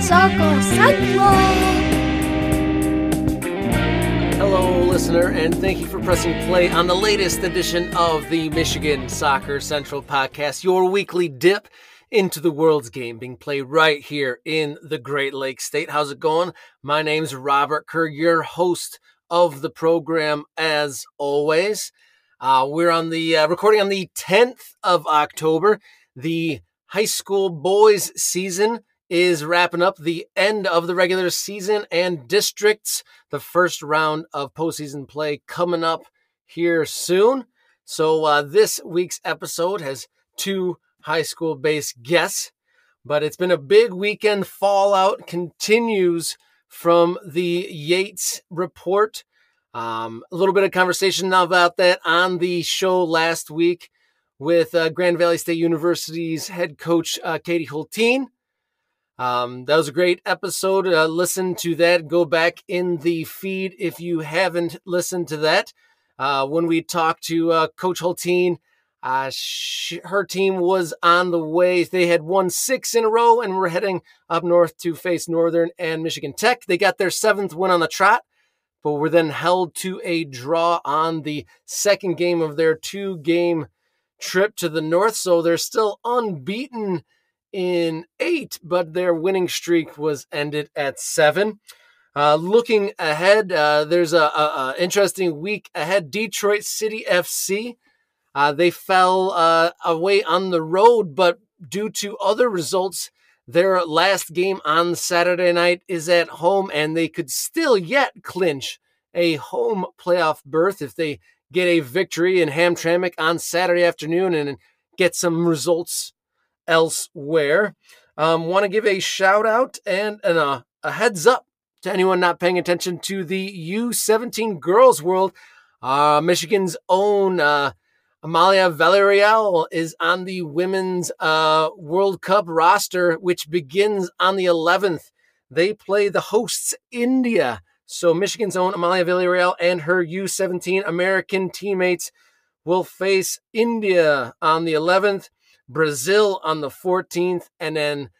Soccer Central. Hello, listener, and thank you for pressing play on the latest edition of the Michigan Soccer Central podcast, your weekly dip into the world's game being played right here in the Great Lakes State. How's it going? My name's Robert Kerr, your host of the program, as always. Uh, we're on the uh, recording on the 10th of October. The high school boys season is wrapping up the end of the regular season and districts, the first round of postseason play coming up here soon. So, uh, this week's episode has two high school based guests, but it's been a big weekend. Fallout continues from the Yates report. Um, a little bit of conversation about that on the show last week with uh, Grand Valley State University's head coach, uh, Katie Hultin. Um, that was a great episode. Uh, listen to that. Go back in the feed if you haven't listened to that. Uh, when we talked to uh, Coach Hultin, uh, she, her team was on the way. They had won six in a row and were heading up north to face Northern and Michigan Tech. They got their seventh win on the trot, but were then held to a draw on the second game of their two game trip to the north. So they're still unbeaten in eight, but their winning streak was ended at seven. Uh, looking ahead, uh, there's a, a, a, interesting week ahead. Detroit City FC, uh, they fell uh, away on the road, but due to other results, their last game on Saturday night is at home, and they could still yet clinch a home playoff berth if they get a victory in Hamtramck on Saturday afternoon and get some results elsewhere. Um, Want to give a shout out and, and a, a, heads up to anyone not paying attention to the U17 girls world. Uh, Michigan's own uh, Amalia Villarreal is on the women's uh, World Cup roster, which begins on the 11th. They play the hosts India so Michigan's own Amalia Villarreal and her U17 American teammates will face India on the 11th, Brazil on the 14th, and then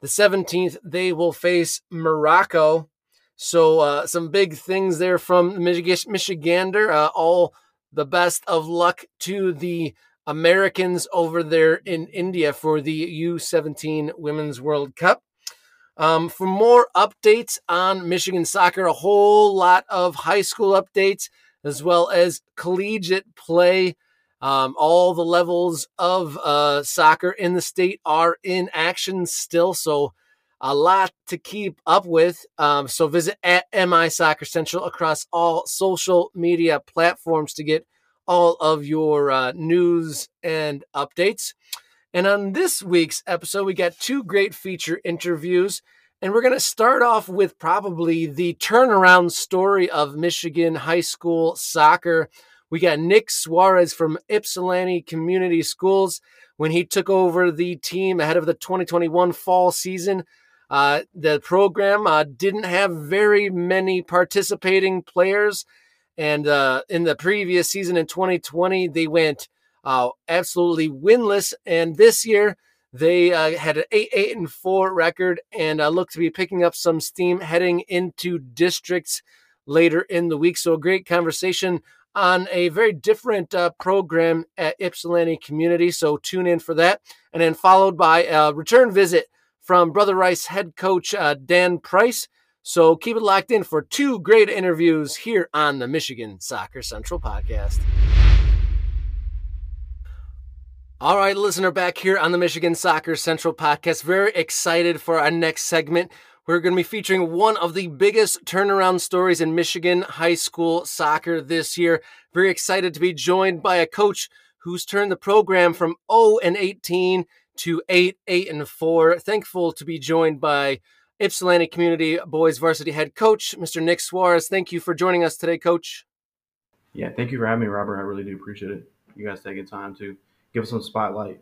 the 17th they will face Morocco. So uh, some big things there from Michigander. Uh, all the best of luck to the Americans over there in India for the U17 Women's World Cup. Um, for more updates on Michigan soccer, a whole lot of high school updates as well as collegiate play. Um, all the levels of uh, soccer in the state are in action still, so a lot to keep up with. Um, so visit at MI Soccer Central across all social media platforms to get all of your uh, news and updates. And on this week's episode, we got two great feature interviews. And we're going to start off with probably the turnaround story of Michigan high school soccer. We got Nick Suarez from Ypsilanti Community Schools when he took over the team ahead of the 2021 fall season. Uh, the program uh, didn't have very many participating players. And uh, in the previous season in 2020, they went uh, absolutely winless. And this year, they uh, had an 8 8 and 4 record and uh, look to be picking up some steam heading into districts later in the week. So, a great conversation on a very different uh, program at Ypsilanti Community. So, tune in for that. And then, followed by a return visit from Brother Rice head coach uh, Dan Price. So, keep it locked in for two great interviews here on the Michigan Soccer Central podcast. All right, listener, back here on the Michigan Soccer Central podcast. Very excited for our next segment. We're going to be featuring one of the biggest turnaround stories in Michigan high school soccer this year. Very excited to be joined by a coach who's turned the program from 0 and 18 to 8, 8 and 4. Thankful to be joined by Ypsilanti Community Boys Varsity Head Coach, Mr. Nick Suarez. Thank you for joining us today, Coach. Yeah, thank you for having me, Robert. I really do appreciate it. You guys taking time to give us some spotlight.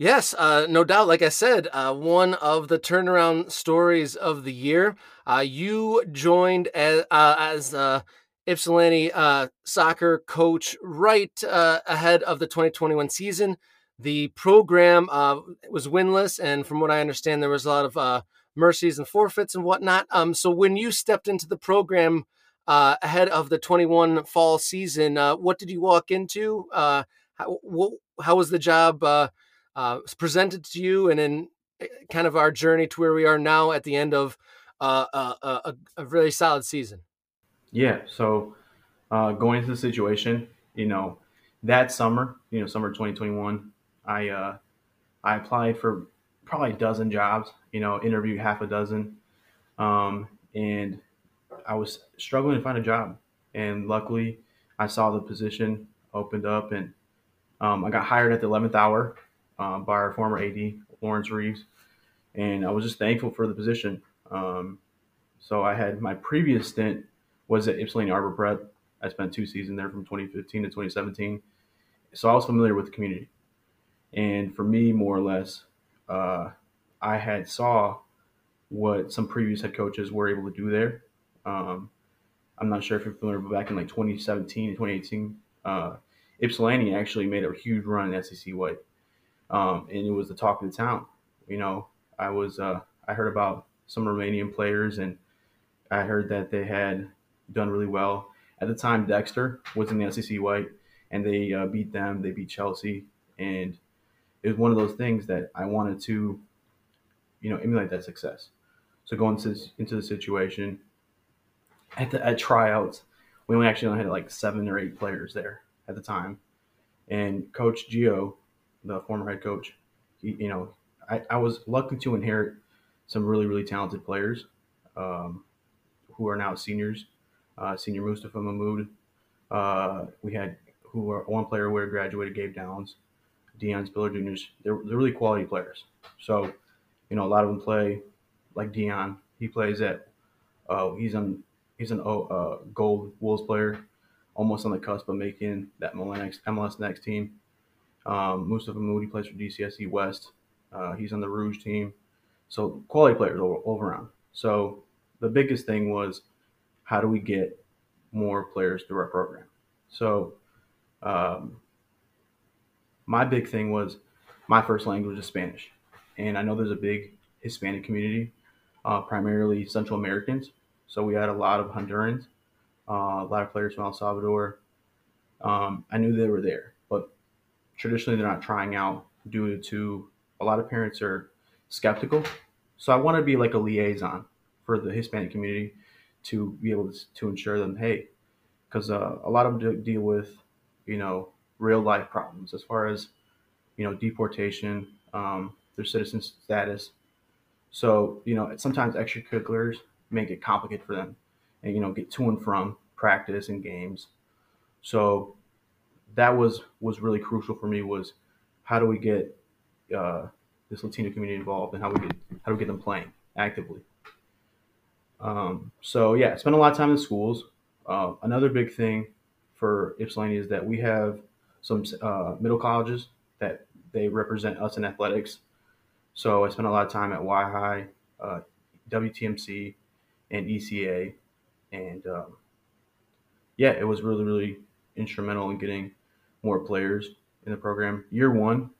Yes, uh, no doubt. Like I said, uh, one of the turnaround stories of the year. Uh, you joined as, uh, as uh, Ypsilanti uh, soccer coach right ahead of the 2021 season. The program was winless, and from what I understand, there was a lot of mercies and forfeits and whatnot. Um, so when you stepped into the program ahead of the 21 fall season, what did you walk into? How, how was the job uh, uh, presented to you? And then eh, kind of our journey to where we are now at the end of uh, a, a, a really solid season. Yeah. So going into the situation, you know, that summer, you know, summer 2021, I I applied for probably a dozen jobs, you know, interviewed half a dozen. Um, and I was struggling to find a job. And luckily, I saw the position opened up and um, I got hired at the 11th hour um, by our former AD, Lawrence Reeves. And I was just thankful for the position. Um, so I had my previous stint was at Ypsilanti Arbor Prep. I spent two seasons there from 2015 to 2017. So I was familiar with the community. And for me, more or less, uh, I had saw what some previous head coaches were able to do there. Um, I'm not sure if you're familiar, but back in like 2017 and 2018, uh, Ypsilanti actually made a huge run in SEC White, um, and it was the talk of the town. You know, I was uh, I heard about some Romanian players, and I heard that they had done really well. At the time, Dexter was in the SEC White, and they uh, beat them. They beat Chelsea, and it was one of those things that I wanted to, you know, emulate that success. So going into into the situation at the at tryouts, we only actually only had like seven or eight players there at the time, and Coach Gio, the former head coach, he, you know, I, I was lucky to inherit some really really talented players, um, who are now seniors. Uh, senior Mustafa Mahmoud. Uh, we had who are one player who graduated, Gabe Downs. Dion Spiller Juniors. They're, they're really quality players. So, you know, a lot of them play like Dion. He plays at, uh, he's on, he's an uh, gold Wolves player, almost on the cusp of making that MLS, MLS next team. Um, Mustafa Moody plays for DCSE West. Uh, he's on the Rouge team. So quality players all, all around. So the biggest thing was how do we get more players through our program? So um, my big thing was my first language is Spanish, and I know there's a big Hispanic community, uh, primarily Central Americans. So we had a lot of Hondurans, uh, a lot of players from El Salvador. Um, I knew they were there, traditionally they're not trying out due to a lot of parents are skeptical. So I want to be like a liaison for the Hispanic community to be able to, to ensure them, hey, because uh, a lot of them deal with, you know, real life problems as far as you know deportation, um, their citizen status. So you know sometimes extracurriculars make it complicated for them, and you know get to and from practice and games. So that was was really crucial for me was how do we get uh, this Latino community involved and how we get how do we get them playing actively. Um, so yeah, spend a lot of time in schools. Uh, another big thing for Ypsilanti is that we have some uh, middle colleges that they represent us in athletics. So I spent a lot of time at Y High, uh, WTMC, and ECA, and um, yeah, it was really really instrumental in getting more players in the program. Year one,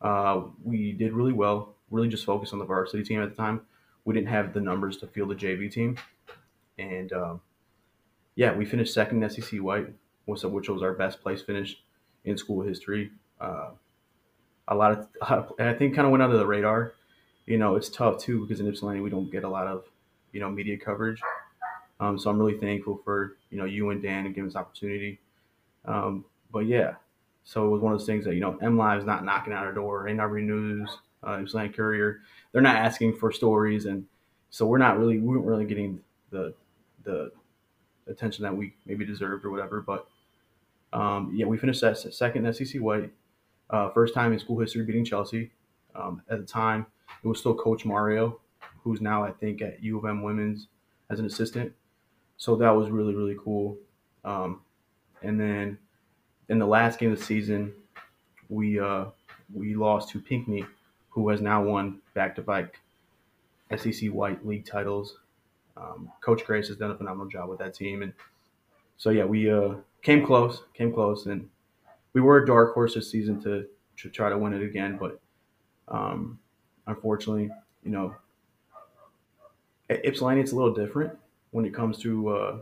uh, we did really well. Really just focused on the varsity team at the time. We didn't have the numbers to field the JV team, and um, yeah, we finished second in SEC White, which was our best place finish in school history. Uh, a lot of, a lot of, I think, kind of went under the radar. You know, it's tough too because in Ypsilanti we don't get a lot of, you know, media coverage. Um, so I'm really thankful for you know you and Dan and giving us opportunity. Um, but yeah, so it was one of those things that you know M Live is not knocking on our door, NW News, uh, Ypsilanti Courier, they're not asking for stories, and so we're not really we weren't really getting the the attention that we maybe deserved or whatever. But um, yeah, we finished that second SEC White. Uh, first time in school history beating Chelsea. Um, at the time, it was still Coach Mario, who's now I think at U of M Women's as an assistant. So that was really really cool. Um, and then in the last game of the season, we uh, we lost to Pinckney, who has now won back to back SEC White League titles. Um, Coach Grace has done a phenomenal job with that team, and so yeah, we uh, came close, came close, and we were a dark horse this season to, to try to win it again. But um, unfortunately, you know, at Ypsilanti, it's a little different when it comes to uh,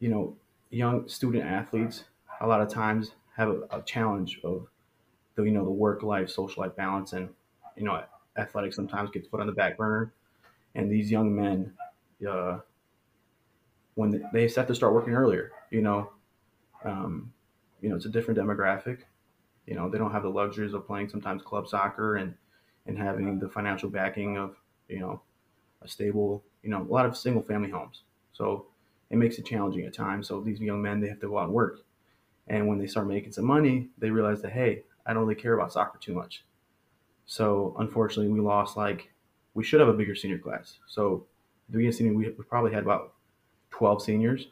you know young student athletes. A lot of times have a, a challenge of the you know the work life, social life balance, and you know athletics sometimes gets put on the back burner. And these young men, uh, when they, have to start working earlier, you know, um, you know it's a different demographic. You know they don't have the luxuries of playing sometimes club soccer and and having the financial backing of you know a stable you know a lot of single family homes. So it makes it challenging at times. So these young men they have to go out and work, and when they start making some money, they realize that hey, I don't really care about soccer too much. So unfortunately, we lost like we should have a bigger senior class. So the beginning of senior, we, we probably had about 12 seniors.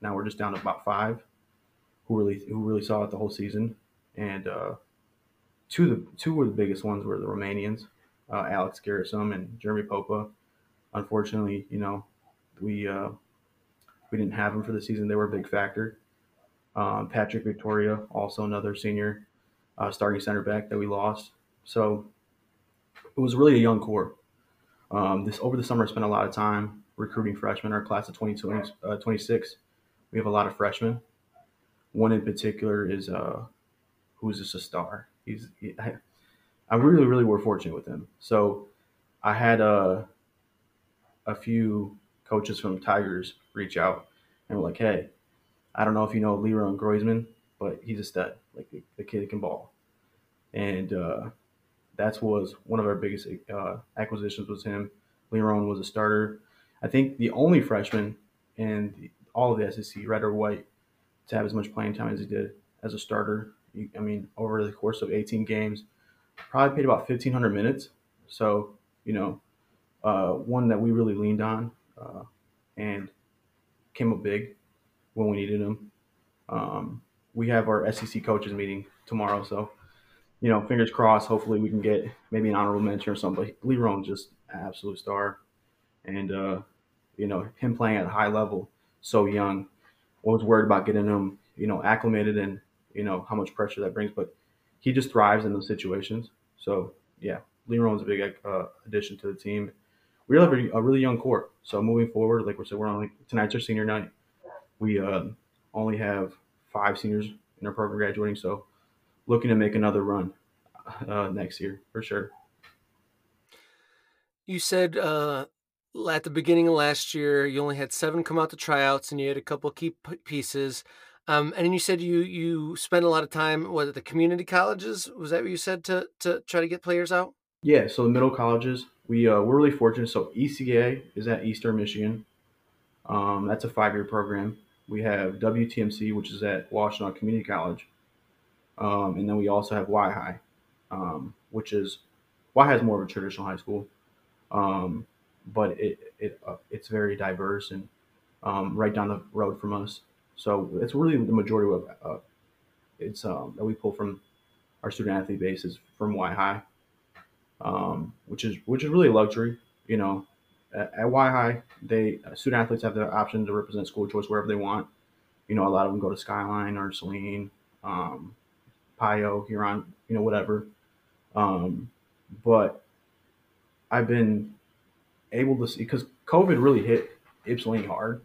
Now we're just down to about five who really who really saw it the whole season. And uh, two of the two were the biggest ones were the Romanians, uh, Alex Garrison and Jeremy Popa. Unfortunately, you know, we uh, we didn't have them for the season. They were a big factor. Um, Patrick Victoria, also another senior uh, starting center back that we lost. So it was really a young core. Um, this over the summer, I spent a lot of time recruiting freshmen. Our class of 2020, uh, 26, we have a lot of freshmen. One in particular is uh, who's just a star. He's he, I, I really really were fortunate with him. So I had a a few coaches from Tigers reach out and were like, "Hey, I don't know if you know Leroy Groisman, but he's a stud. Like the, the kid can ball." And uh, that was one of our biggest uh, acquisitions was him. Leroy was a starter. I think the only freshman in all of the SEC, red or white, to have as much playing time as he did as a starter. I mean, over the course of 18 games, probably played about 1,500 minutes. So, you know, uh, one that we really leaned on uh, and came up big when we needed him. Um, we have our SEC coaches meeting tomorrow, so you know, fingers crossed. Hopefully, we can get maybe an honorable mention or something. But Leron's just absolute star, and uh, you know, him playing at a high level so young. I was worried about getting him, you know, acclimated and you know how much pressure that brings, but he just thrives in those situations. So yeah, Leron's a big uh, addition to the team. We have a, a, really young core. So moving forward, like we said, we're only tonight's our senior night. We uh, only have five seniors in our program graduating, so looking to make another run uh, next year for sure. You said uh, at the beginning of last year you only had seven come out to tryouts, and you had a couple key pieces. Um, and then you said you you spent a lot of time what at the community colleges. Was that what you said to to try to get players out? Yeah, so the middle colleges, we uh, we're really fortunate. So ECA is at Eastern Michigan. Um, that's a five year program. We have WTMC, which is at Washtenaw Community College, um, and then we also have Y High, um, which is Y High is more of a traditional high school, um, but it it uh, it's very diverse and um, right down the road from us. So it's really the majority of uh, it's um, that we pull from our student athlete base is from Y High, um, which is which is really a luxury. You know, at, at Y High, they uh, student athletes have the option to represent school choice wherever they want. You know, a lot of them go to Skyline or Saline. Um, Pio, Huron, you know, whatever. Um, but I've been able to see because COVID really hit Ypsilanti hard.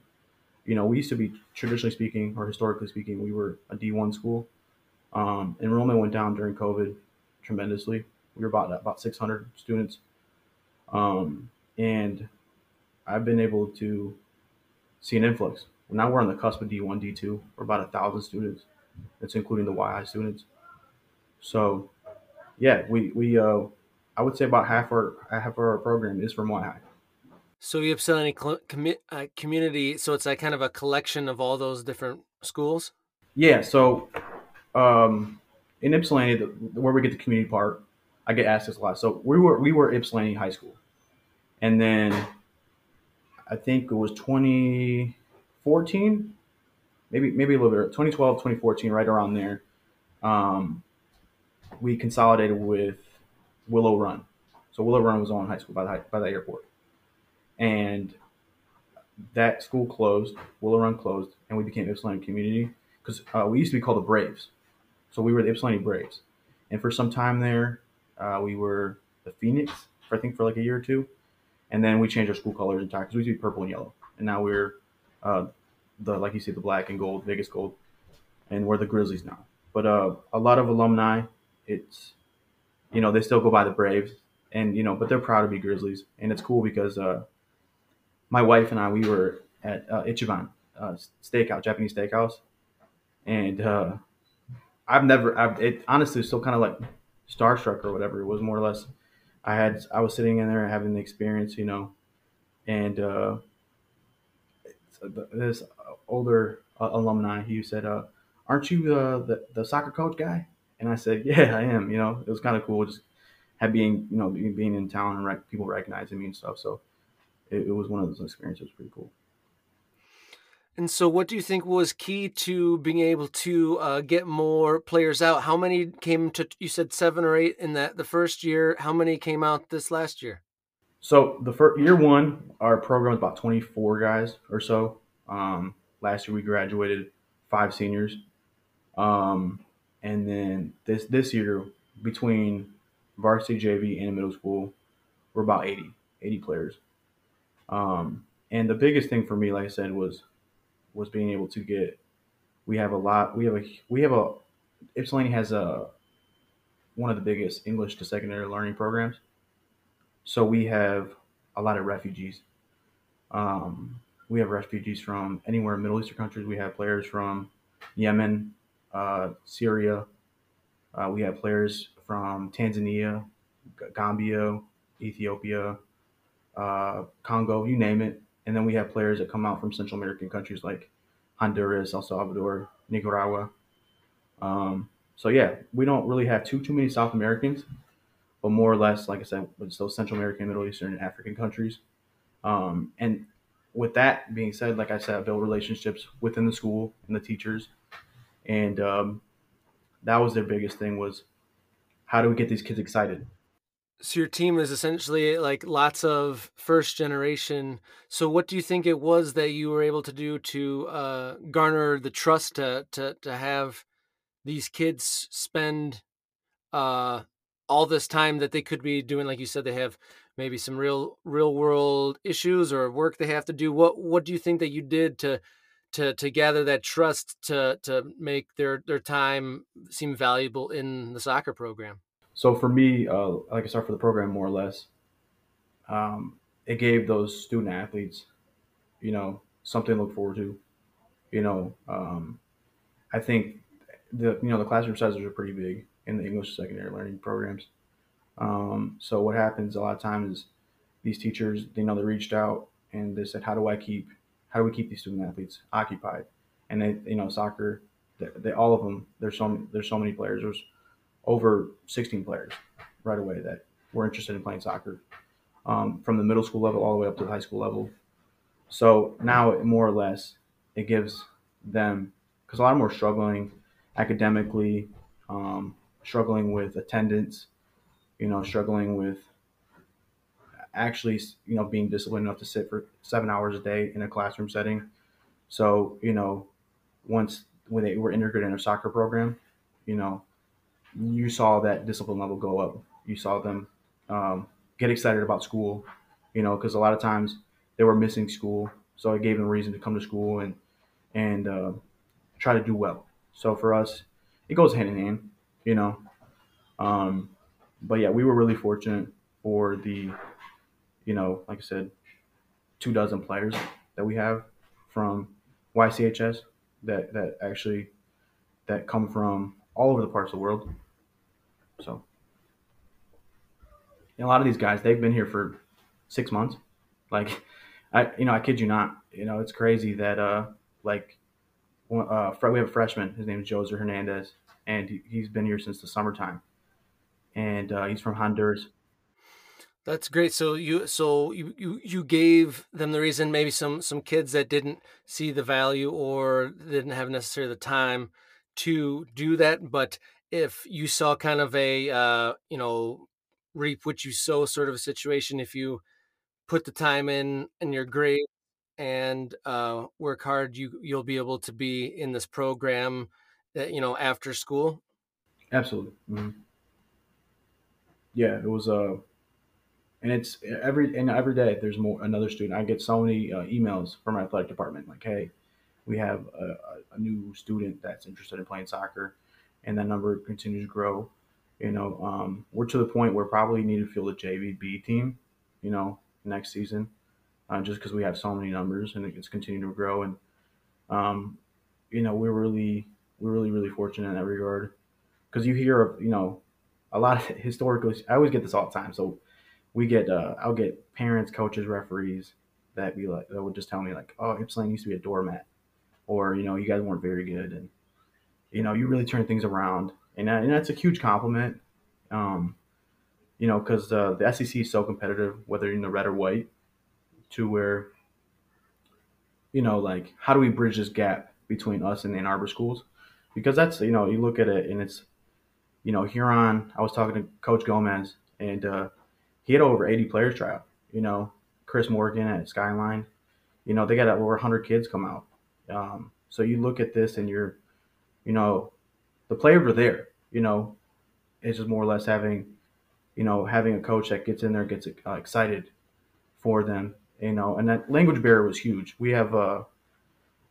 You know, we used to be traditionally speaking or historically speaking, we were a D1 school. Um, enrollment went down during COVID tremendously. We were about about 600 students, um, and I've been able to see an influx. Now we're on the cusp of D1, D2. We're about a thousand students. That's including the YI students. So, yeah, we we uh, I would say about half our half our program is from YI. So you have commi- uh, community. So it's like kind of a collection of all those different schools. Yeah. So, um, in Ypsilanti, the, where we get the community part, I get asked this a lot. So we were we were Ypsilanti High School, and then I think it was 2014, maybe maybe a little bit 2012, 2014, right around there. Um, we consolidated with Willow Run. So Willow Run was on high school by the by the airport, and that school closed. Willow Run closed, and we became Ypsilanti Community because uh, we used to be called the Braves. So we were the Ypsilanti Braves, and for some time there, uh, we were the Phoenix. For, I think for like a year or two, and then we changed our school colors entirely because we used to be purple and yellow, and now we're uh, the like you see the black and gold, Vegas gold, and we're the Grizzlies now. But uh, a lot of alumni, it's you know they still go by the Braves, and you know but they're proud to be Grizzlies, and it's cool because uh, my wife and I we were at uh, Ichiban uh, Steakhouse, Japanese Steakhouse, and I've never, I've, it honestly still kind of like starstruck or whatever. It was more or less, I had, I was sitting in there having the experience, you know, and uh, this older uh, alumni, he said, uh, "Aren't you uh, the the soccer coach guy?" And I said, "Yeah, I am." You know, it was kind of cool just have being, you know, being in town and rec- people recognizing me and stuff. So it, it was one of those experiences. Pretty cool. And so, what do you think was key to being able to uh, get more players out? How many came to? You said seven or eight in that the first year. How many came out this last year? So the first year one, our program was about twenty four guys or so. Um, last year we graduated five seniors, um, and then this this year between varsity JV and middle school, we're about 80, 80 players. Um, and the biggest thing for me, like I said, was was being able to get. We have a lot. We have a we have a Ypsilanti has a one of the biggest English to secondary learning programs. So we have a lot of refugees. Um, we have refugees from anywhere in Middle Eastern countries. We have players from Yemen, uh, Syria. Uh, we have players from Tanzania, Gambia, Ethiopia, uh, Congo, you name it. And then we have players that come out from Central American countries like Honduras, El Salvador, Nicaragua. Um, so yeah, we don't really have too too many South Americans, but more or less, like I said, it's those Central American, Middle Eastern, and African countries. Um, and with that being said, like I said, I relationships within the school and the teachers, and um, that was their biggest thing was how do we get these kids excited? So your team is essentially like lots of first generation. So what do you think it was that you were able to do to uh, garner the trust to to to have these kids spend uh, all this time that they could be doing? Like you said, they have maybe some real real world issues or work they have to do. What what do you think that you did to to to gather that trust to to make their their time seem valuable in the soccer program? So for me, uh, like I start for the program more or less, um, it gave those student athletes, you know, something to look forward to. You know, um, I think the you know the classroom sizes are pretty big in the English secondary learning programs. Um, so what happens a lot of times is these teachers, you know, they reached out and they said, "How do I keep? How do we keep these student athletes occupied?" And they, you know, soccer, they, they all of them. There's so there's so many players. There's over 16 players right away that were interested in playing soccer um, from the middle school level all the way up to the high school level. So now, more or less, it gives them because a lot of them are struggling academically, um, struggling with attendance, you know, struggling with actually, you know, being disciplined enough to sit for seven hours a day in a classroom setting. So, you know, once when they were integrated in a soccer program, you know, you saw that discipline level go up. You saw them um, get excited about school, you know, because a lot of times they were missing school, so it gave them reason to come to school and and uh, try to do well. So for us, it goes hand in hand, you know. Um, but yeah, we were really fortunate for the, you know, like I said, two dozen players that we have from YCHS that that actually that come from all over the parts of the world. So, a lot of these guys, they've been here for six months. Like, I, you know, I kid you not. You know, it's crazy that, uh, like, uh, we have a freshman. His name is Jose Hernandez, and he, has been here since the summertime. And uh, he's from Honduras. That's great. So you so you, you you gave them the reason maybe some some kids that didn't see the value or didn't have necessarily the time to do that, but if you saw kind of a uh, you know reap what you sow sort of a situation, if you put the time in and you're great and uh, work hard, you you'll be able to be in this program that you know after school. Absolutely. Mm-hmm. Yeah, it was uh and it's every and every day there's more another student. I get so many uh, emails from my athletic department like, hey, we have a, a, new student that's interested in playing soccer, and that number continues to grow. You know, um, we're to the point where probably need to field a JVB team, you know, next season, uh, just because we have so many numbers and it's continuing to grow. And um, you know, we're really we're really really fortunate in that regard because you hear you know a lot of historically. I always get this all the time, so we get uh, I'll get parents, coaches, referees that be like that would just tell me like, oh, Ypsilanti used to be a doormat, or you know, you guys weren't very good, and you know, you really turn things around, and, that, and that's a huge compliment. Um, you know, because uh, the SEC is so competitive, whether you're in the red or white, to where, you know, like how do we bridge this gap between us and Ann Arbor schools? Because that's you know, you look at it and it's, you know, Huron. I was talking to Coach Gomez, and uh, he had over 80 players try out. You know, Chris Morgan at Skyline, you know, they got over 100 kids come out. Um, so you look at this and you're, you know, the players are there. You know, it's just more or less having, you know, having a coach that gets in there, gets uh, excited for them. You know, and that language barrier was huge. We have, uh,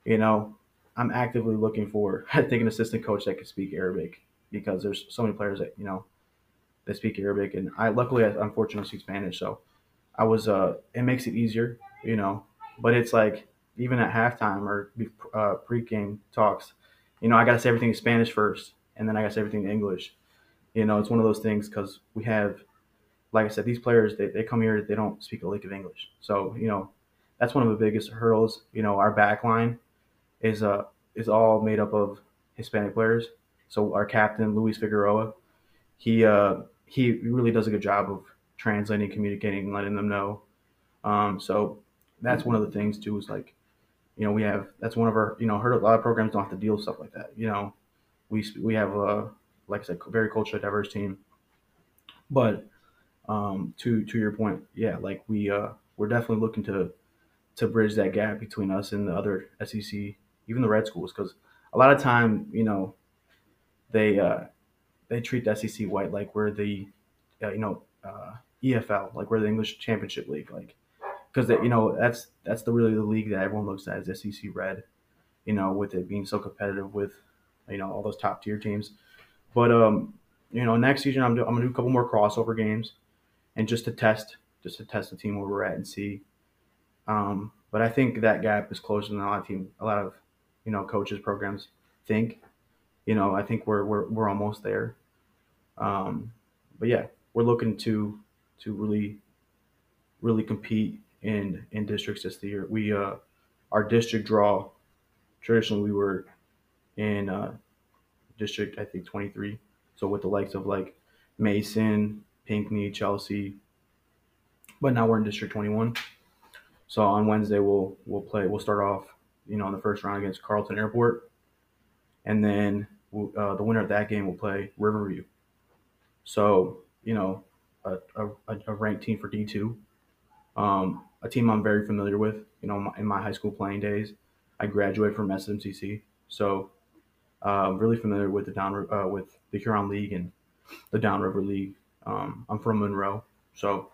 you know, I'm actively looking for, I think, an assistant coach that can speak Arabic because there's so many players that you know that speak Arabic, and I luckily, I, unfortunately, speak Spanish, so I was. Uh, it makes it easier, you know. But it's like even at halftime or uh, pre-game talks, you know, I got to say everything in Spanish first, and then I got to say everything in English. You know, it's one of those things because we have, like I said, these players they, they come here they don't speak a lick of English, so you know, that's one of the biggest hurdles. You know, our back line is uh is all made up of Hispanic players. So our captain Luis Figueroa, he uh, he really does a good job of translating, communicating, letting them know. Um, so that's one of the things too. Is like, you know, we have that's one of our you know, heard a lot of programs don't have to deal with stuff like that. You know, we we have a like I said, very culturally diverse team. But um, to to your point, yeah, like we uh, we're definitely looking to to bridge that gap between us and the other SEC, even the red schools, because a lot of time, you know, they uh, they treat the SEC white like we're the, uh, you know, uh, EFL, like we're the English Championship League, like because you know that's that's the really the league that everyone looks at as SEC red, you know, with it being so competitive with, you know, all those top tier teams. But um, you know, next season I'm, do, I'm gonna do a couple more crossover games, and just to test, just to test the team where we're at and see. Um, but I think that gap is closer than a lot of team, a lot of, you know, coaches programs think. You know, I think we're we're we're almost there. Um, but yeah, we're looking to to really really compete in in districts this year. We uh, our district draw traditionally we were in uh, district I think 23. So with the likes of like Mason, Pinckney, Chelsea, but now we're in district 21. So on Wednesday we'll we'll play. We'll start off, you know, in the first round against Carleton Airport, and then uh, the winner of that game will play Riverview. So, you know, a, a, a ranked team for D2, um, a team I'm very familiar with, you know, in my high school playing days. I graduated from SMCC, so uh, really familiar with the down uh, with the Huron League and the Downriver League. Um, I'm from Monroe, so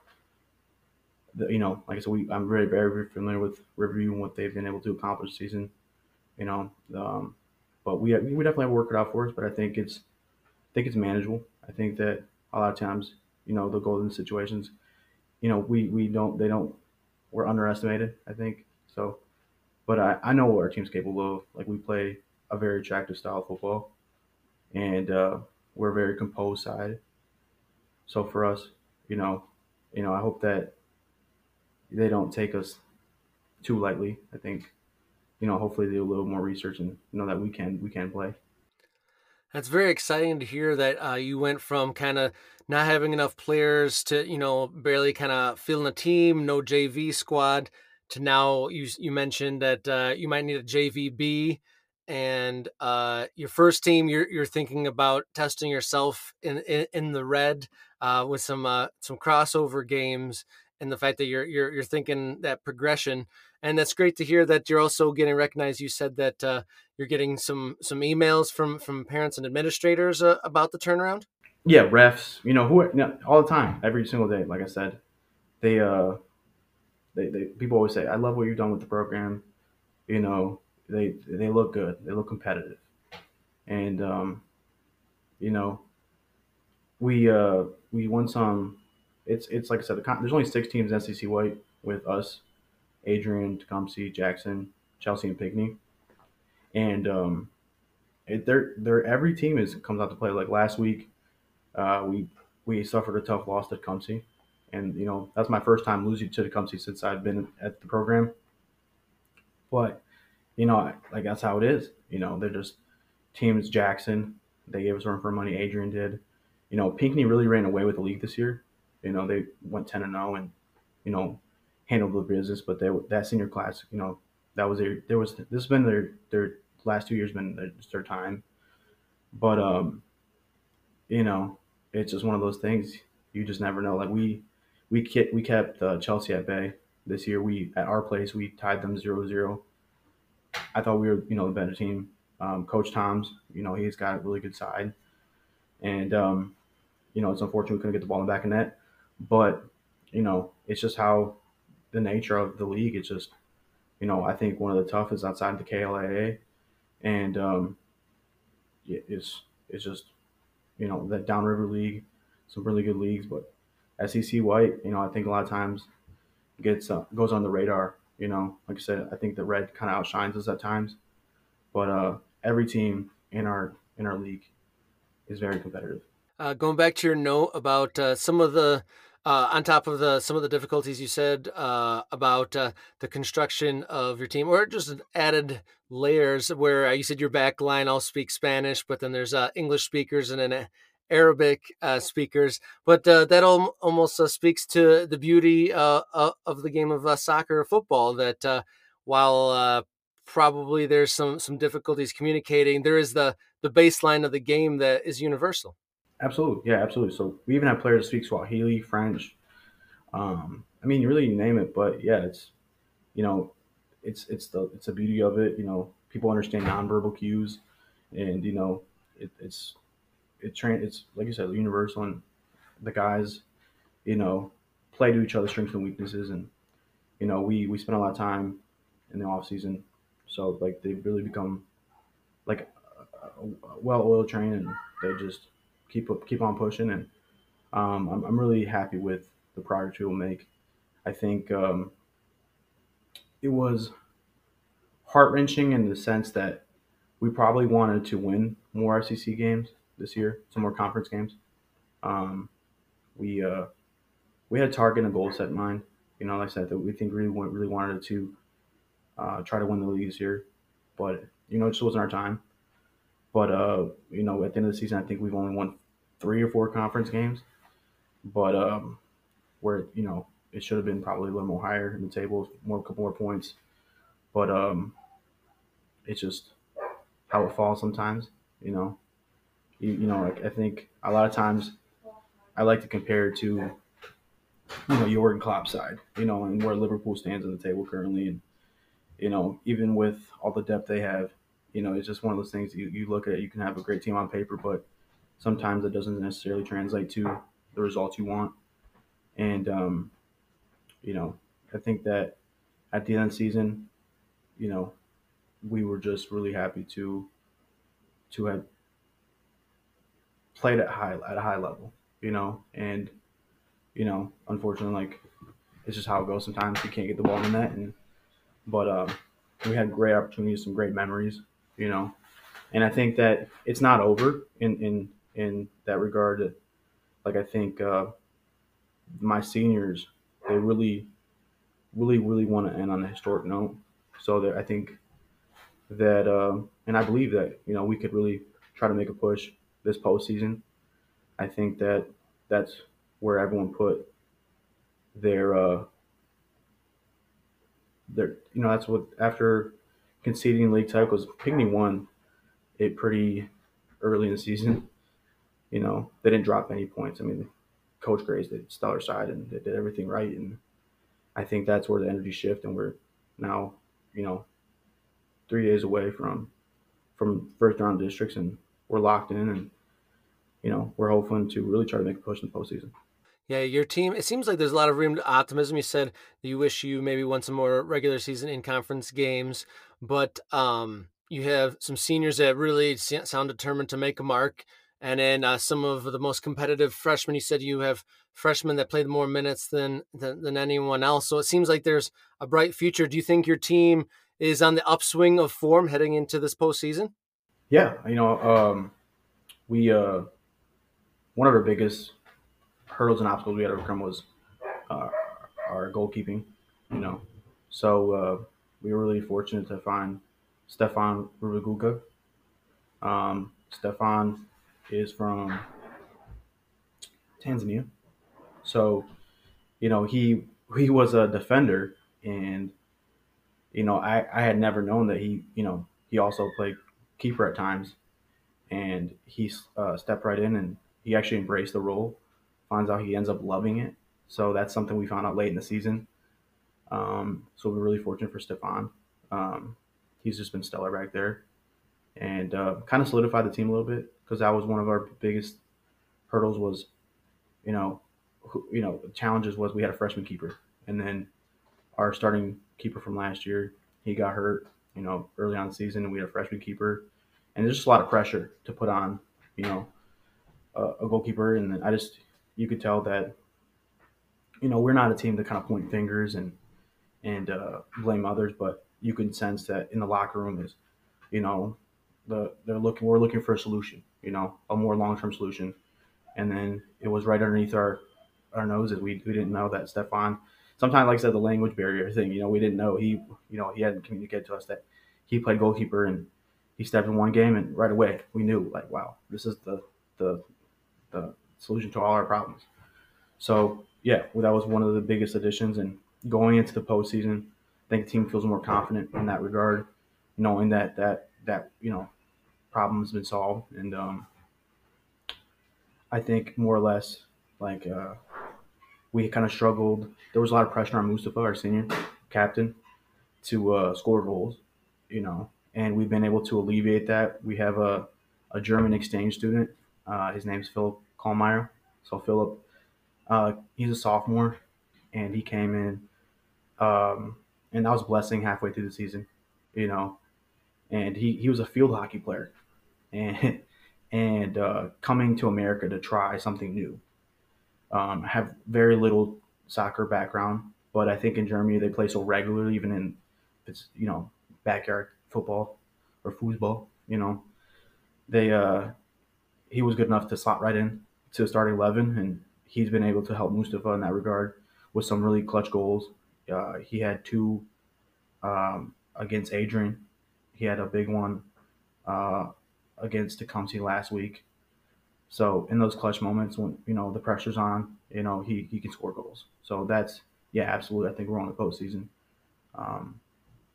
the, you know, like I said, we, I'm very, very, very familiar with Riverview and what they've been able to accomplish this season. You know, um, but we we definitely have to work it out for us. But I think it's I think it's manageable. I think that a lot of times, you know, the golden situations, you know, we, we don't, they don't, we're underestimated, I think. So, but I, I know what our team's capable of. Like we play a very attractive style of football and uh, we're a very composed side. So for us, you know, you know, I hope that they don't take us too lightly. I think, you know, hopefully they do a little more research and know that we can we can play. That's very exciting to hear that uh, you went from kind of not having enough players to you know barely kind of filling a team, no JV squad, to now you you mentioned that uh, you might need a JVB, and uh, your first team you're you're thinking about testing yourself in in, in the red uh, with some uh, some crossover games, and the fact that you're you're you're thinking that progression and that's great to hear that you're also getting recognized. You said that uh, you're getting some some emails from from parents and administrators uh, about the turnaround. Yeah, refs. You know who you know, all the time, every single day. Like I said, they uh they, they people always say I love what you've done with the program. You know they they look good. They look competitive, and um, you know we uh we won some. It's it's like I said, the, there's only six teams SEC White with us, Adrian, Tecumseh, Jackson, Chelsea, and Pinckney, and um, it, they're they're every team is comes out to play. Like last week, uh, we we suffered a tough loss to Tecumseh, and you know that's my first time losing to Tecumseh since I've been at the program. But you know, like that's how it is. You know, they're just teams. Jackson, they gave us run for money. Adrian did. You know, Pinckney really ran away with the league this year. You know, they went ten and zero, oh and you know, handled the business. But they that senior class, you know, that was their there was this has been their their last two years been their, their time. But um, you know, it's just one of those things you just never know. Like we we kept we kept uh, Chelsea at bay this year. We at our place we tied them 0-0. I thought we were you know the better team. Um, Coach Tom's you know he's got a really good side, and um, you know it's unfortunate we couldn't get the ball in the back of net, but you know it's just how the nature of the league. It's just you know I think one of the toughest outside the KLAA, and um, it's it's just you know that Downriver League, some really good leagues, but SEC White, you know, I think a lot of times gets uh, goes on the radar. You know, like I said, I think the red kind of outshines us at times, but uh, every team in our in our league is very competitive. Uh, going back to your note about uh, some of the uh, on top of the some of the difficulties you said uh, about uh, the construction of your team, or just added layers where uh, you said your back line all speak Spanish, but then there's uh, English speakers and then Arabic uh, speakers. But that al- almost speaks to the beauty of the game of soccer or football. That while probably there's some some difficulties communicating, there is the the baseline of the game that is universal. Absolutely, yeah, absolutely. So we even have players that speak Swahili, French. Um, I mean, really, name it. But yeah, it's you know, it's it's the it's the beauty of it. You know, people understand nonverbal cues, and you know, it, it's it train it's like you said, universal, and the guys, you know, play to each other's strengths and weaknesses, and you know, we we spend a lot of time in the off season, so like they've really become like a, a well-oiled train, and they just keep keep on pushing, and um, I'm, I'm really happy with the progress we will make. I think um, it was heart wrenching in the sense that we probably wanted to win more SEC games this year, some more conference games. Um, we uh, we had a target and a goal set in mind. You know, like I said, that we think really really wanted to uh, try to win the league this year, but you know, it just wasn't our time. But uh, you know, at the end of the season, I think we've only won three or four conference games, but um, where you know it should have been probably a little more higher in the table, more couple more points. But um, it's just how it falls sometimes. You know, you, you know, like I think a lot of times I like to compare it to you know Jurgen Klopp side, you know, and where Liverpool stands on the table currently, and you know, even with all the depth they have, you know, it's just one of those things you, you look at. You can have a great team on paper, but sometimes it doesn't necessarily translate to the results you want. And, um, you know, I think that at the end of the season, you know, we were just really happy to to have played at high at a high level, you know, and you know, unfortunately, like it's just how it goes. Sometimes you can't get the ball in the net, and but um, we had great opportunities, some great memories, you know, and I think that it's not over in in in that regard. Like I think uh, my seniors, they really, really, really want to end on a historic note. So that I think that, uh, and I believe that you know we could really try to make a push this postseason. I think that that's where everyone put their uh, their you know that's what after conceding league titles, Pinckney won it pretty early in the season. You know, they didn't drop any points. I mean, Coach Grays did stellar side and they did everything right. And I think that's where the energy shift and we're now, you know, three days away from from first round districts and we're locked in and you know, we're hoping to really try to make a push in the postseason. Yeah, your team. It seems like there's a lot of room to optimism. You said you wish you maybe won some more regular season in conference games, but um, you have some seniors that really sound determined to make a mark, and then uh, some of the most competitive freshmen. You said you have freshmen that played more minutes than, than than anyone else. So it seems like there's a bright future. Do you think your team is on the upswing of form heading into this postseason? Yeah, you know, um, we uh, one of our biggest hurdles and obstacles we had to overcome was uh, our goalkeeping. You know, so uh, we were really fortunate to find Stefan Ruvaguka. Um, Stefan is from Tanzania, so you know he he was a defender, and you know I I had never known that he you know he also played keeper at times, and he uh, stepped right in and he actually embraced the role finds out he ends up loving it. So that's something we found out late in the season. Um, so we're really fortunate for Stefan. Um, he's just been stellar back there, and uh, kind of solidified the team a little bit because that was one of our biggest hurdles. Was you know, who, you know, challenges was we had a freshman keeper, and then our starting keeper from last year he got hurt. You know, early on season, and we had a freshman keeper, and there's just a lot of pressure to put on. You know, a goalkeeper, and then I just you could tell that you know we're not a team to kind of point fingers and and uh, blame others, but you can sense that in the locker room is you know the they're looking we're looking for a solution, you know, a more long term solution, and then it was right underneath our our noses. We we didn't know that Stefan. Sometimes, like I said, the language barrier thing. You know, we didn't know he. You know, he hadn't communicated to us that he played goalkeeper and he stepped in one game and right away we knew like, wow, this is the the the solution to all our problems. So yeah, well, that was one of the biggest additions. And going into the postseason, I think the team feels more confident in that regard, knowing that that that you know problems been solved. And um, I think more or less like uh, we kind of struggled. There was a lot of pressure on Mustafa, our senior captain, to uh, score goals. You know, and we've been able to alleviate that. We have a a German exchange student. Uh, his name's Philip Kallmeyer. So Philip, uh, he's a sophomore, and he came in, um, and that was blessing halfway through the season, you know, and he, he was a field hockey player, and and uh, coming to America to try something new. Um, have very little soccer background, but I think in Germany they play so regularly, even in it's you know backyard football or football, you know, they uh, he was good enough to slot right in to starting 11, and he's been able to help Mustafa in that regard with some really clutch goals. Uh, he had two um, against Adrian. He had a big one uh, against Tecumseh last week. So in those clutch moments when you know the pressure's on, you know he he can score goals. So that's yeah, absolutely. I think we're on the postseason, um,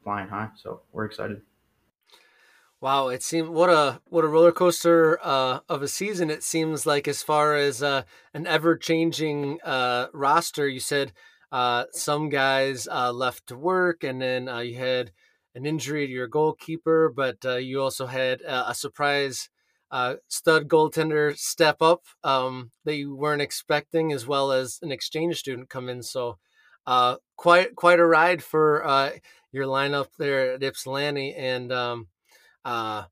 flying high. So we're excited. Wow, it seemed what a what a roller coaster uh, of a season it seems like as far as uh, an ever changing uh, roster. You said uh, some guys uh, left to work, and then uh, you had an injury to your goalkeeper, but you also had a surprise stud goaltender step up um, that you weren't expecting, as well as an exchange student come in. So quite quite a ride for your lineup there at Ypsilanti, and um, uh,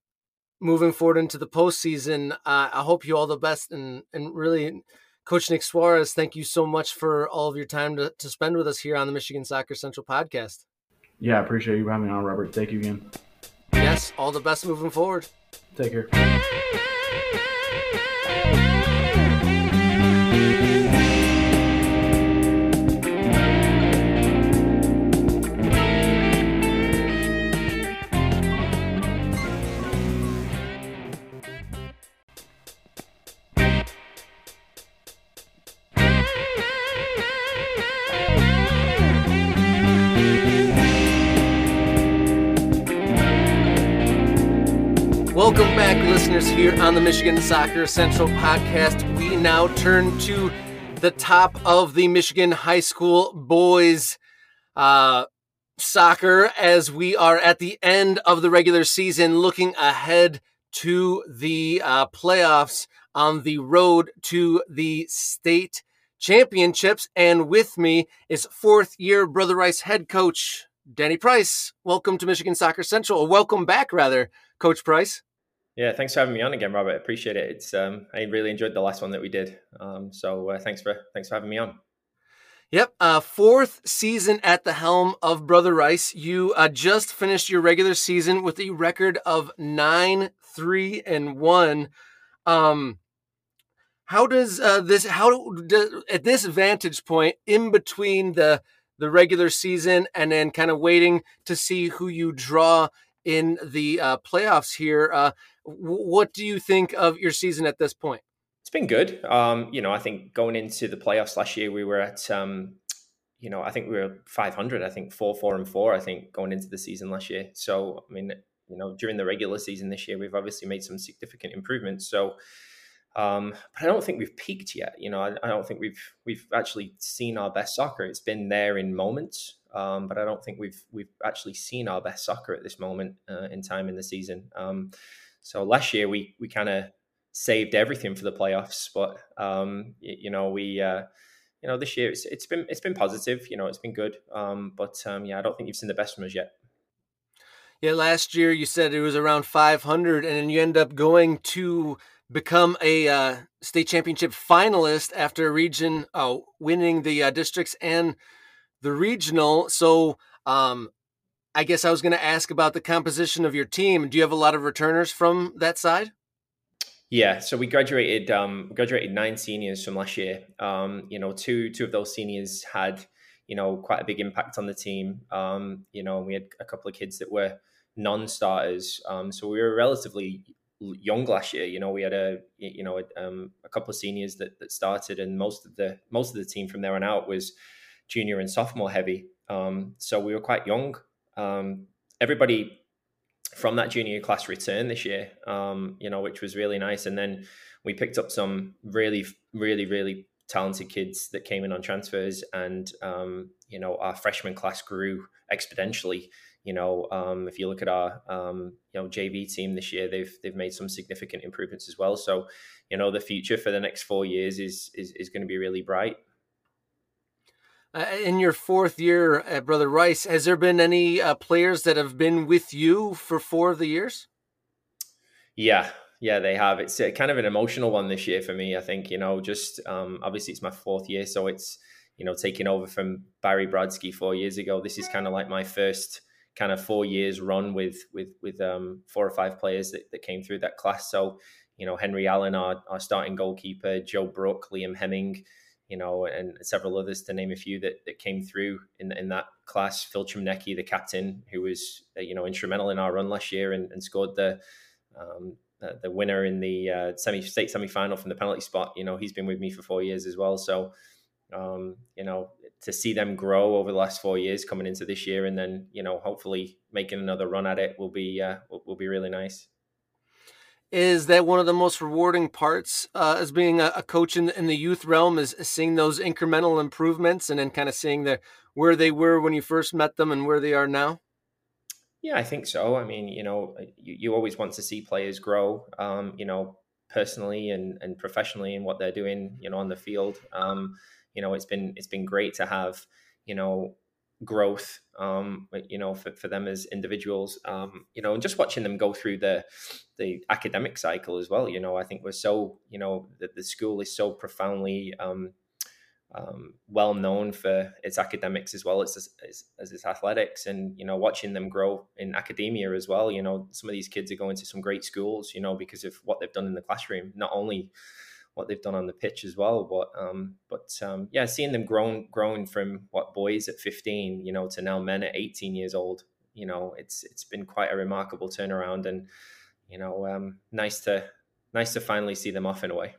moving forward into the postseason. Uh, I hope you all the best and and really. Coach Nick Suarez, thank you so much for all of your time to, to spend with us here on the Michigan Soccer Central podcast. Yeah, I appreciate you having me on, Robert. Thank you again. Yes, all the best moving forward. Take care. Here on the Michigan Soccer Central podcast. We now turn to the top of the Michigan High School boys uh, soccer as we are at the end of the regular season, looking ahead to the uh, playoffs on the road to the state championships. And with me is fourth year Brother Rice head coach, Danny Price. Welcome to Michigan Soccer Central, or welcome back, rather, Coach Price. Yeah, thanks for having me on again, Robert. Appreciate it. It's um, I really enjoyed the last one that we did. Um, so uh, thanks for thanks for having me on. Yep, uh, fourth season at the helm of Brother Rice. You uh, just finished your regular season with a record of nine, three, and one. Um, how does uh, this? How do, at this vantage point in between the the regular season and then kind of waiting to see who you draw in the uh, playoffs here? Uh, what do you think of your season at this point? It's been good. Um, you know, I think going into the playoffs last year, we were at, um, you know, I think we were 500. I think four, four, and four. I think going into the season last year. So, I mean, you know, during the regular season this year, we've obviously made some significant improvements. So, um, but I don't think we've peaked yet. You know, I, I, don't think we've we've actually seen our best soccer. It's been there in moments, um, but I don't think we've we've actually seen our best soccer at this moment uh, in time in the season. Um, so last year we we kind of saved everything for the playoffs. But um, you, you, know, we uh, you know this year it's, it's been it's been positive. You know, it's been good. Um, but um, yeah, I don't think you've seen the best from us yet. Yeah, last year you said it was around 500, and then you end up going to become a uh, state championship finalist after a region oh, winning the uh, districts and the regional. So um, I guess I was going to ask about the composition of your team. Do you have a lot of returners from that side? Yeah, so we graduated um, graduated nine seniors from last year. Um, you know, two two of those seniors had you know quite a big impact on the team. Um, you know, we had a couple of kids that were non-starters, um, so we were relatively young last year. You know, we had a you know a, um, a couple of seniors that that started, and most of the most of the team from there on out was junior and sophomore heavy. Um, so we were quite young. everybody from that junior class returned this year, um, you know, which was really nice. And then we picked up some really, really, really talented kids that came in on transfers, and um, you know, our freshman class grew exponentially. You know, um, if you look at our um, you know JV team this year, they've they've made some significant improvements as well. So, you know, the future for the next four years is is, is going to be really bright. Uh, in your fourth year at Brother Rice, has there been any uh, players that have been with you for four of the years? Yeah, yeah, they have. It's a, kind of an emotional one this year for me. I think you know, just um, obviously it's my fourth year, so it's you know taking over from Barry Brodsky four years ago. This is kind of like my first kind of four years run with with with um, four or five players that, that came through that class. So you know, Henry Allen, our, our starting goalkeeper, Joe Brook, Liam Hemming you know, and several others to name a few that, that came through in, in that class. Phil Chumnecki, the captain, who was, uh, you know, instrumental in our run last year and, and scored the, um, the, winner in the uh, semi state semi final from the penalty spot. You know, he's been with me for four years as well. So, um, you know, to see them grow over the last four years coming into this year and then, you know, hopefully making another run at it will be, uh, will be really nice is that one of the most rewarding parts uh, as being a, a coach in, in, the youth realm is, seeing those incremental improvements and then kind of seeing the where they were when you first met them and where they are now? Yeah i think so. I mean you know you, you always want to see players grow um, you know personally and, and professionally in what they're doing you know on the field. Um, you know it's been it's been great to have you know growth um you know for, for them as individuals um you know and just watching them go through the the academic cycle as well you know i think we're so you know that the school is so profoundly um, um well known for its academics as well as, as as its athletics and you know watching them grow in academia as well you know some of these kids are going to some great schools you know because of what they've done in the classroom not only what they've done on the pitch as well. But um, but um, yeah, seeing them grown growing from what boys at 15, you know, to now men at 18 years old, you know, it's it's been quite a remarkable turnaround, and you know, um, nice to nice to finally see them off in a way.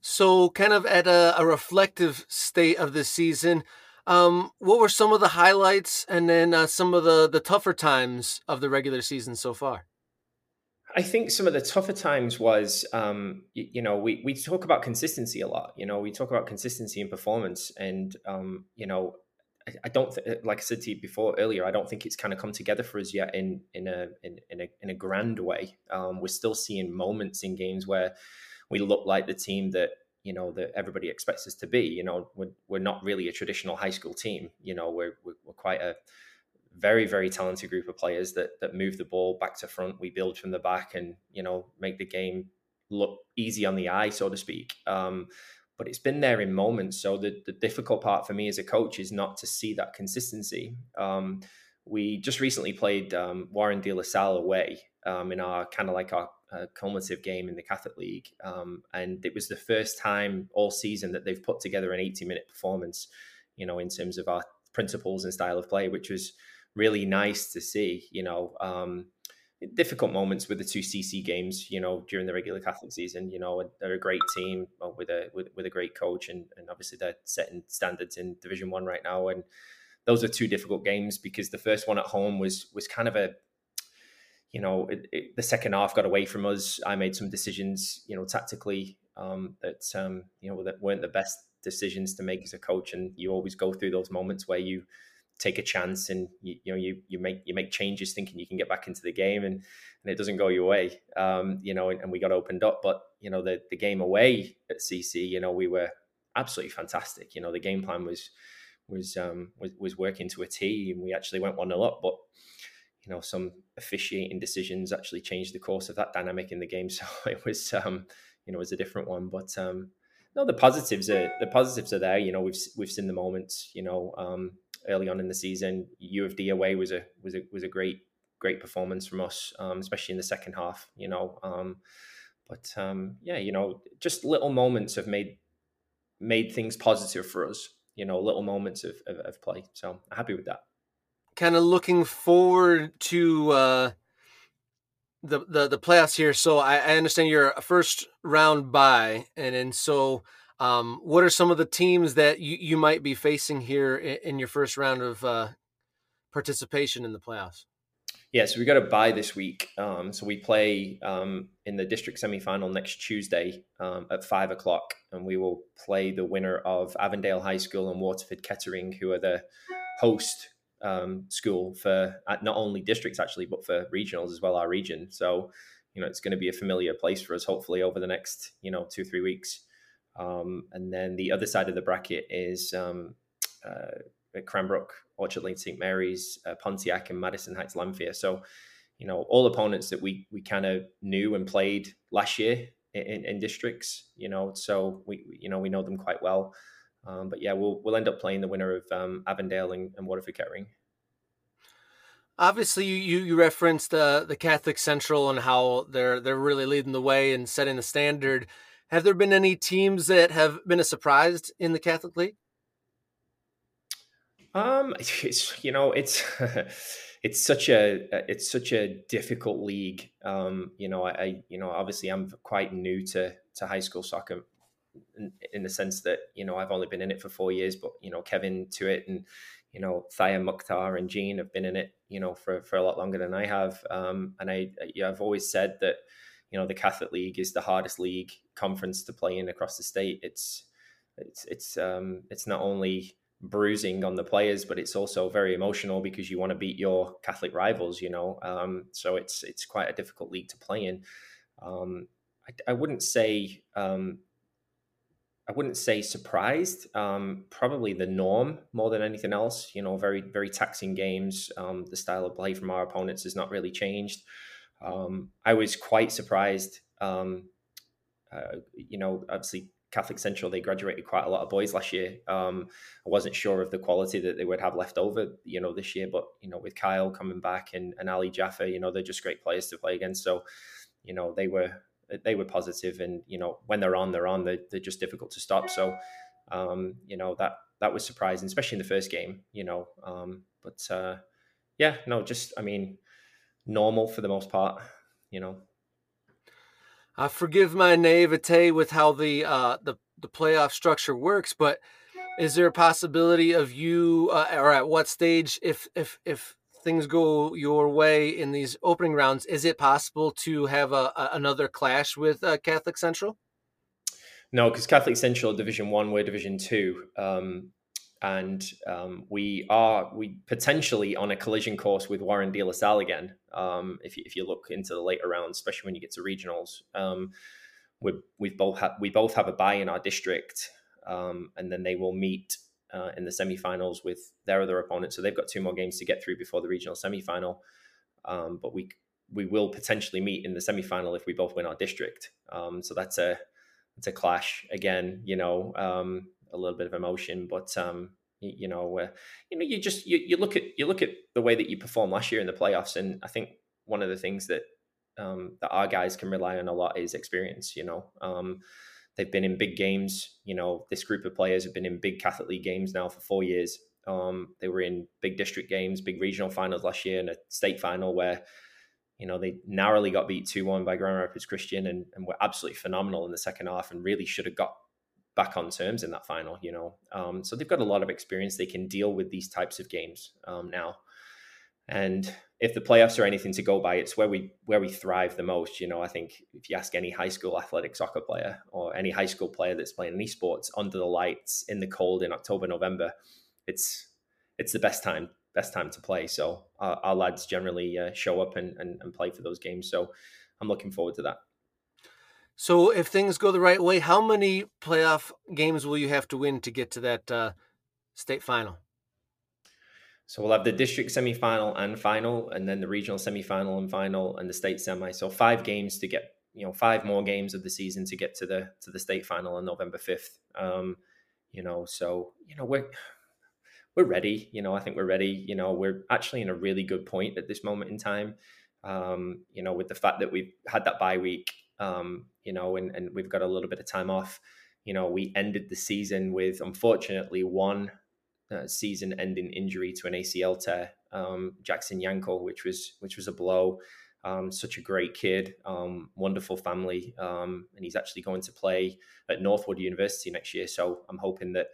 So, kind of at a, a reflective state of the season, um, what were some of the highlights, and then uh, some of the the tougher times of the regular season so far? I think some of the tougher times was, um, you, you, know, we, we talk about consistency a lot. You know, we talk about consistency and performance, and um, you know, I, I don't th- like I said to you before earlier. I don't think it's kind of come together for us yet in in a in, in a in a grand way. Um, we're still seeing moments in games where we look like the team that you know that everybody expects us to be. You know, we're, we're not really a traditional high school team. You know, we're we're, we're quite a very very talented group of players that that move the ball back to front. We build from the back and you know make the game look easy on the eye, so to speak. Um, but it's been there in moments. So the, the difficult part for me as a coach is not to see that consistency. Um, we just recently played um, Warren de La Salle away um, in our kind of like our uh, cumulative game in the Catholic League. Um, and it was the first time all season that they've put together an 80 minute performance, you know, in terms of our principles and style of play, which was really nice to see, you know. Um, difficult moments with the two CC games, you know, during the regular Catholic season. You know, they're a great team uh, with a with, with a great coach, and, and obviously they're setting standards in Division One right now. And those are two difficult games because the first one at home was was kind of a you know, it, it, the second half got away from us. I made some decisions, you know, tactically um, that um, you know that weren't the best decisions to make as a coach. And you always go through those moments where you take a chance and you, you know you you make you make changes thinking you can get back into the game and and it doesn't go your way. Um, you know, and, and we got opened up. But you know, the the game away at CC, you know, we were absolutely fantastic. You know, the game plan was was um was, was working to a T and we actually went one 0 up, but you know some officiating decisions actually changed the course of that dynamic in the game. So it was um, you know it was a different one, but um, no, the positives are the positives are there. You know we've we've seen the moments. You know um, early on in the season, U of D away was a was a was a great great performance from us, um, especially in the second half. You know, um, but um, yeah, you know, just little moments have made made things positive for us. You know, little moments of, of, of play. So happy with that kind of looking forward to uh, the, the the playoffs here. So I, I understand you're a first round bye, and and so um, what are some of the teams that you, you might be facing here in, in your first round of uh, participation in the playoffs? Yeah, so we got a bye this week. Um, so we play um, in the district semifinal next Tuesday um, at five o'clock, and we will play the winner of Avondale High School and Waterford Kettering, who are the host um, school for not only districts actually, but for regionals as well, our region. So, you know, it's going to be a familiar place for us, hopefully, over the next, you know, two, three weeks. Um, and then the other side of the bracket is um, uh, Cranbrook, Orchard Lake, St. Mary's, uh, Pontiac, and Madison Heights Lamphere. So, you know, all opponents that we we kind of knew and played last year in, in, districts. You know, so we you know we know them quite well. Um, but yeah, we'll we'll end up playing the winner of um, Avondale and, and Waterford Kettering. Obviously, you you referenced uh, the Catholic Central and how they're they're really leading the way and setting the standard. Have there been any teams that have been a surprise in the Catholic League? Um, it's you know it's it's such a it's such a difficult league. Um, you know, I, I you know obviously I'm quite new to to high school soccer in, in, the sense that you know I've only been in it for four years, but you know Kevin to it and you know Thaya Mukhtar and Jean have been in it you know for for a lot longer than I have. Um, and I I've always said that you know the Catholic League is the hardest league conference to play in across the state. It's it's it's um it's not only bruising on the players, but it's also very emotional because you want to beat your Catholic rivals. You know, um, so it's it's quite a difficult league to play in. Um, I, I wouldn't say um, I wouldn't say surprised. Um, probably the norm more than anything else. You know, very very taxing games. Um, the style of play from our opponents has not really changed. Um, I was quite surprised. Um, uh, you know, obviously Catholic Central they graduated quite a lot of boys last year. Um, I wasn't sure of the quality that they would have left over. You know, this year, but you know, with Kyle coming back and, and Ali Jaffa, you know, they're just great players to play against. So, you know, they were they were positive and you know when they're on they're on they're, they're just difficult to stop so um, you know that that was surprising especially in the first game you know um, but uh, yeah no just i mean normal for the most part you know I forgive my naivete with how the uh, the the playoff structure works, but is there a possibility of you, uh, or at what stage, if if if things go your way in these opening rounds, is it possible to have a, a another clash with uh, Catholic Central? No, because Catholic Central Division One, we're Division Two, um, and um, we are we potentially on a collision course with Warren De La Salle again. Um, if you, if you look into the later rounds, especially when you get to regionals. Um, we we've both ha- we both have a bye in our district, um, and then they will meet uh, in the semi-finals with their other opponent. So they've got two more games to get through before the regional semi-final. Um, but we we will potentially meet in the semi-final if we both win our district. Um, so that's a it's a clash again. You know, a little bit of emotion, but um, you, you know, uh, you know, you just you, you look at you look at the way that you performed last year in the playoffs, and I think one of the things that um, that our guys can rely on a lot is experience. You know, um, they've been in big games. You know, this group of players have been in big Catholic League games now for four years. Um, they were in big district games, big regional finals last year, and a state final where you know they narrowly got beat two one by Grand Rapids Christian, and, and were absolutely phenomenal in the second half, and really should have got back on terms in that final. You know, um, so they've got a lot of experience. They can deal with these types of games um, now. And if the playoffs are anything to go by, it's where we where we thrive the most. You know, I think if you ask any high school athletic soccer player or any high school player that's playing any sports under the lights in the cold in October, November, it's it's the best time best time to play. So uh, our lads generally uh, show up and, and and play for those games. So I'm looking forward to that. So if things go the right way, how many playoff games will you have to win to get to that uh, state final? So we'll have the district semifinal and final, and then the regional semifinal and final, and the state semi. So five games to get, you know, five more games of the season to get to the to the state final on November fifth. Um, you know, so you know we're we're ready. You know, I think we're ready. You know, we're actually in a really good point at this moment in time. Um, you know, with the fact that we've had that bye week, um, you know, and, and we've got a little bit of time off. You know, we ended the season with unfortunately one uh, season-ending injury to an ACL tear, um, Jackson Yanko, which was which was a blow. Um, such a great kid, um, wonderful family, um, and he's actually going to play at Northwood University next year. So I'm hoping that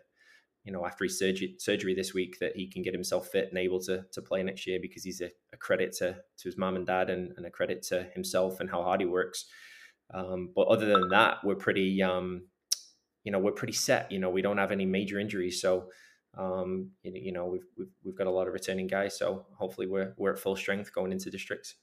you know after his surgery surgery this week that he can get himself fit and able to to play next year because he's a, a credit to to his mom and dad and, and, a credit to himself and how hard he works. Um, but other than that, we're pretty um, you know we're pretty set. You know we don't have any major injuries, so um, you, know, we've, we've, we've got a lot of returning guys, so hopefully we're we're at full strength going into districts.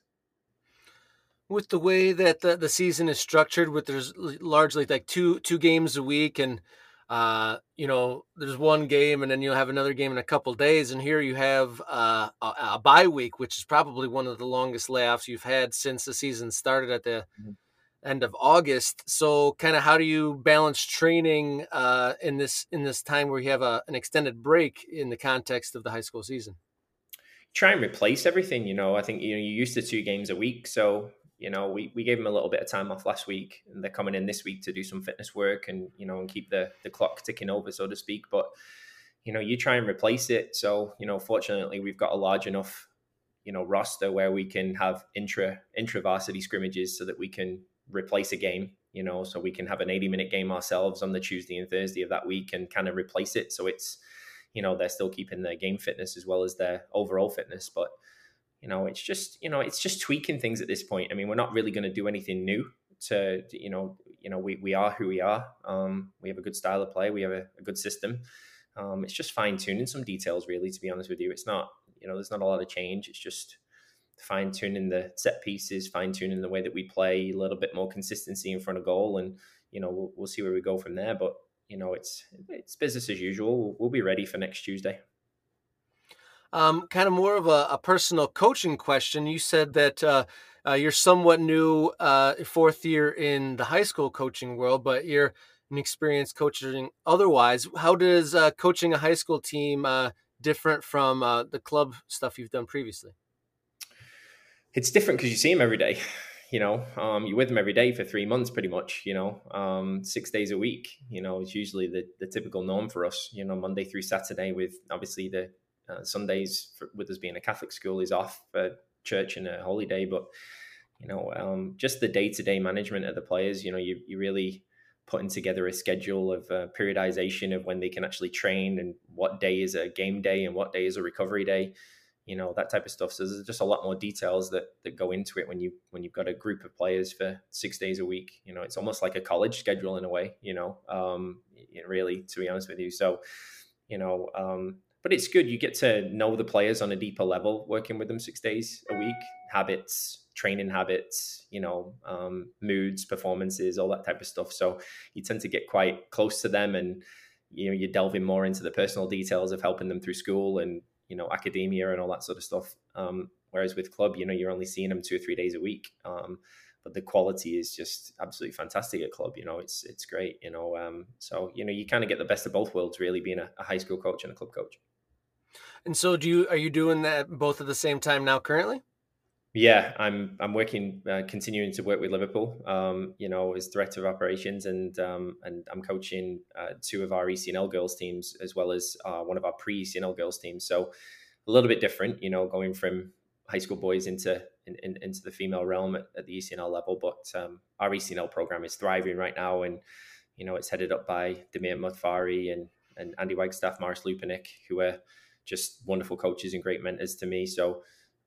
With the way that the, the season is structured, with there's largely like two two games a week, and uh, you know, there's one game, and then you'll have another game in a couple days, and here you have uh, a, a bye week, which is probably one of the longest layoffs you've had since the season started at the. Mm-hmm end of August. So, kind of, how do you balance training uh, in this in this time where you have a, an extended break in the context of the high school season? Try and replace everything. You know, I think you know you used to two games a week, so you know we, we gave them a little bit of time off last week, and they're coming in this week to do some fitness work and you know and keep the the clock ticking over, so to speak. But you know, you try and replace it. So you know, fortunately, we've got a large enough you know roster where we can have intra intra varsity scrimmages so that we can replace a game, you know, so we can have an 80 minute game ourselves on the Tuesday and Thursday of that week and kind of replace it. So it's, you know, they're still keeping their game fitness as well as their overall fitness. But, you know, it's just, you know, it's just tweaking things at this point. I mean, we're not really going to do anything new to, you know, you know, we, we are who we are. Um, we have a good style of play. We have a, a good system. Um, it's just fine tuning some details, really, to be honest with you. It's not, you know, there's not a lot of change. It's just, fine tuning the set pieces, fine tuning the way that we play, a little bit more consistency in front of goal, and you know we'll, we'll see where we go from there. But you know it's it's business as usual. We'll, we'll be ready for next Tuesday. Um, kind of more of a, a, personal coaching question. You said that uh, uh, you're somewhat new, uh, fourth year in the high school coaching world, but you're an experienced coaching otherwise. How does uh, coaching a high school team uh, different from uh, the club stuff you've done previously? It's different because you see him every day. You know, um, you're with him every day for three months, pretty much. You know, um, six days a week. You know, it's usually the the typical norm for us. You know, Monday through Saturday, with obviously the uh, Sundays for, with us being a Catholic school is off for church and a holiday, but you know, um, just the day to day management of the players. You know, you you really putting together a schedule of uh, periodization of when they can actually train and what day is a game day and what day is a recovery day you know that type of stuff. So there's just a lot more details that that go into it when you when you've got a group of players for six days a week. You know it's almost like a college schedule in a way you know um really to be honest with you. So you know um but it's good. You get to know the players on a deeper level working with them six days a week habits training habits, you know, um, moods, performances, all that type of stuff. So you tend to get quite close to them, and you know, you're delving more into the personal details of helping them through school and you know academia and all that sort of stuff. Um, whereas with club, you know, you're only seeing them two or three days a week. Um, but the quality is just absolutely fantastic at club. You know, it's it's great. You know, um, so you know you kind of get the best of both worlds, really, being a, a, high school coach and a club coach. And so, do you are you doing that both at the same time now currently? Yeah, I'm I'm working, uh, continuing to work with Liverpool. Um, you know, as director of operations, and um, and I'm coaching uh, two of our ECNL girls teams as well as uh, one of our pre ECNL girls teams. So a little bit different, you know, going from high school boys into in, in, into the female realm at, at the ECNL level. But um, our ECNL program is thriving right now, and you know it's headed up by Demir Mutfari and and Andy Wagstaff, Maris Lupinik, who are just wonderful coaches and great mentors to me. So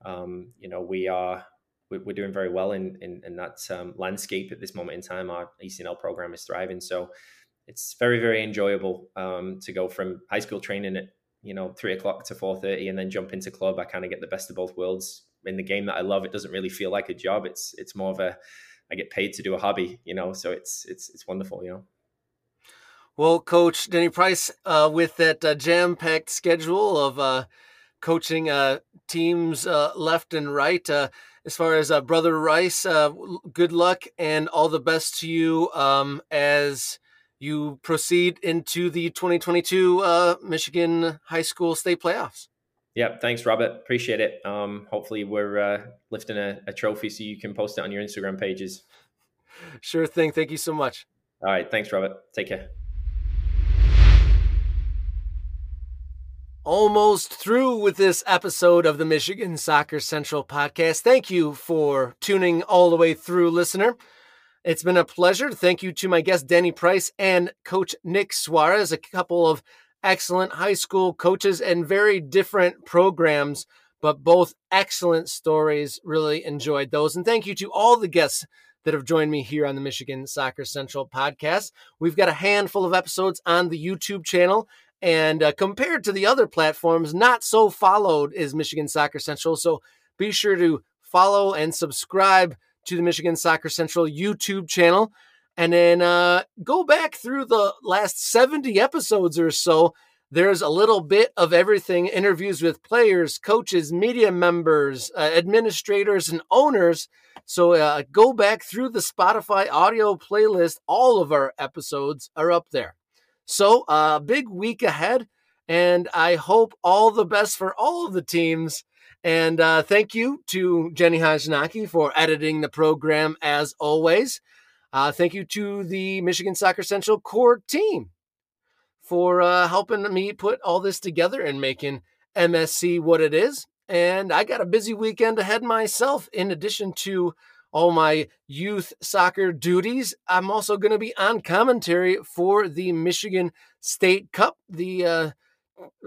um, you know we are we're doing very well in in, in that um, landscape at this moment in time. Our ECNL program is thriving, so it's very very enjoyable um, to go from high school training at you know three o'clock to four thirty, and then jump into club. I kind of get the best of both worlds in the game that I love. It doesn't really feel like a job. It's it's more of a I get paid to do a hobby, you know. So it's it's it's wonderful, you know. Well, Coach Danny Price, uh, with that uh, jam-packed schedule of uh, coaching uh, teams uh, left and right, uh, as far as Brother Rice, good luck and all the best to you um, as you proceed into the 2022 uh, Michigan High School State Playoffs. Yep. thanks, Robert. Appreciate it. Um, hopefully, we're uh, lifting a, a, trophy so you can post it on your Instagram pages. Sure thing. Thank you so much. All right. Thanks, Robert. Take care. Almost through with this episode of the Michigan Soccer Central podcast. Thank you for tuning all the way through, listener. It's been a pleasure. Thank you to my guest, Danny Price, and Coach Nick Suarez, a couple of excellent high school coaches and very different programs, but both excellent stories. Really enjoyed those. And thank you to all the guests that have joined me here on the Michigan Soccer Central podcast. We've got a handful of episodes on the YouTube channel. And uh, compared to the other platforms, not so followed is Michigan Soccer Central. So be sure to follow and subscribe to the Michigan Soccer Central YouTube channel and then uh, go back through the last 70 episodes or so. There's a little bit of everything interviews with players, coaches, media members, uh, administrators, and owners. So uh, go back through the Spotify audio playlist. All of our episodes are up there. So, a uh, big week ahead, and I hope all the best for all of the teams and uh, thank you to Jenny Hajnaki for editing the program as always. Uh, thank you to the Michigan Soccer Central core team for uh, helping me put all this together and making MSC what it is. And I got a busy weekend ahead myself. In addition to all my youth soccer duties, I'm also going to be on commentary for the Michigan State Cup, the uh,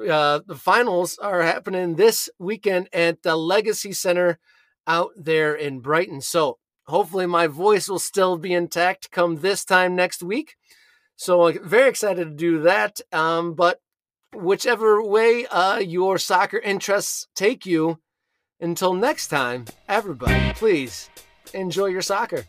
uh, the finals are happening this weekend at the Legacy Center out there in Brighton. So hopefully my voice will still be intact come this time next week. So very excited to do that. Um, but whichever way uh, your soccer interests take you, until next time, everybody, please enjoy your soccer.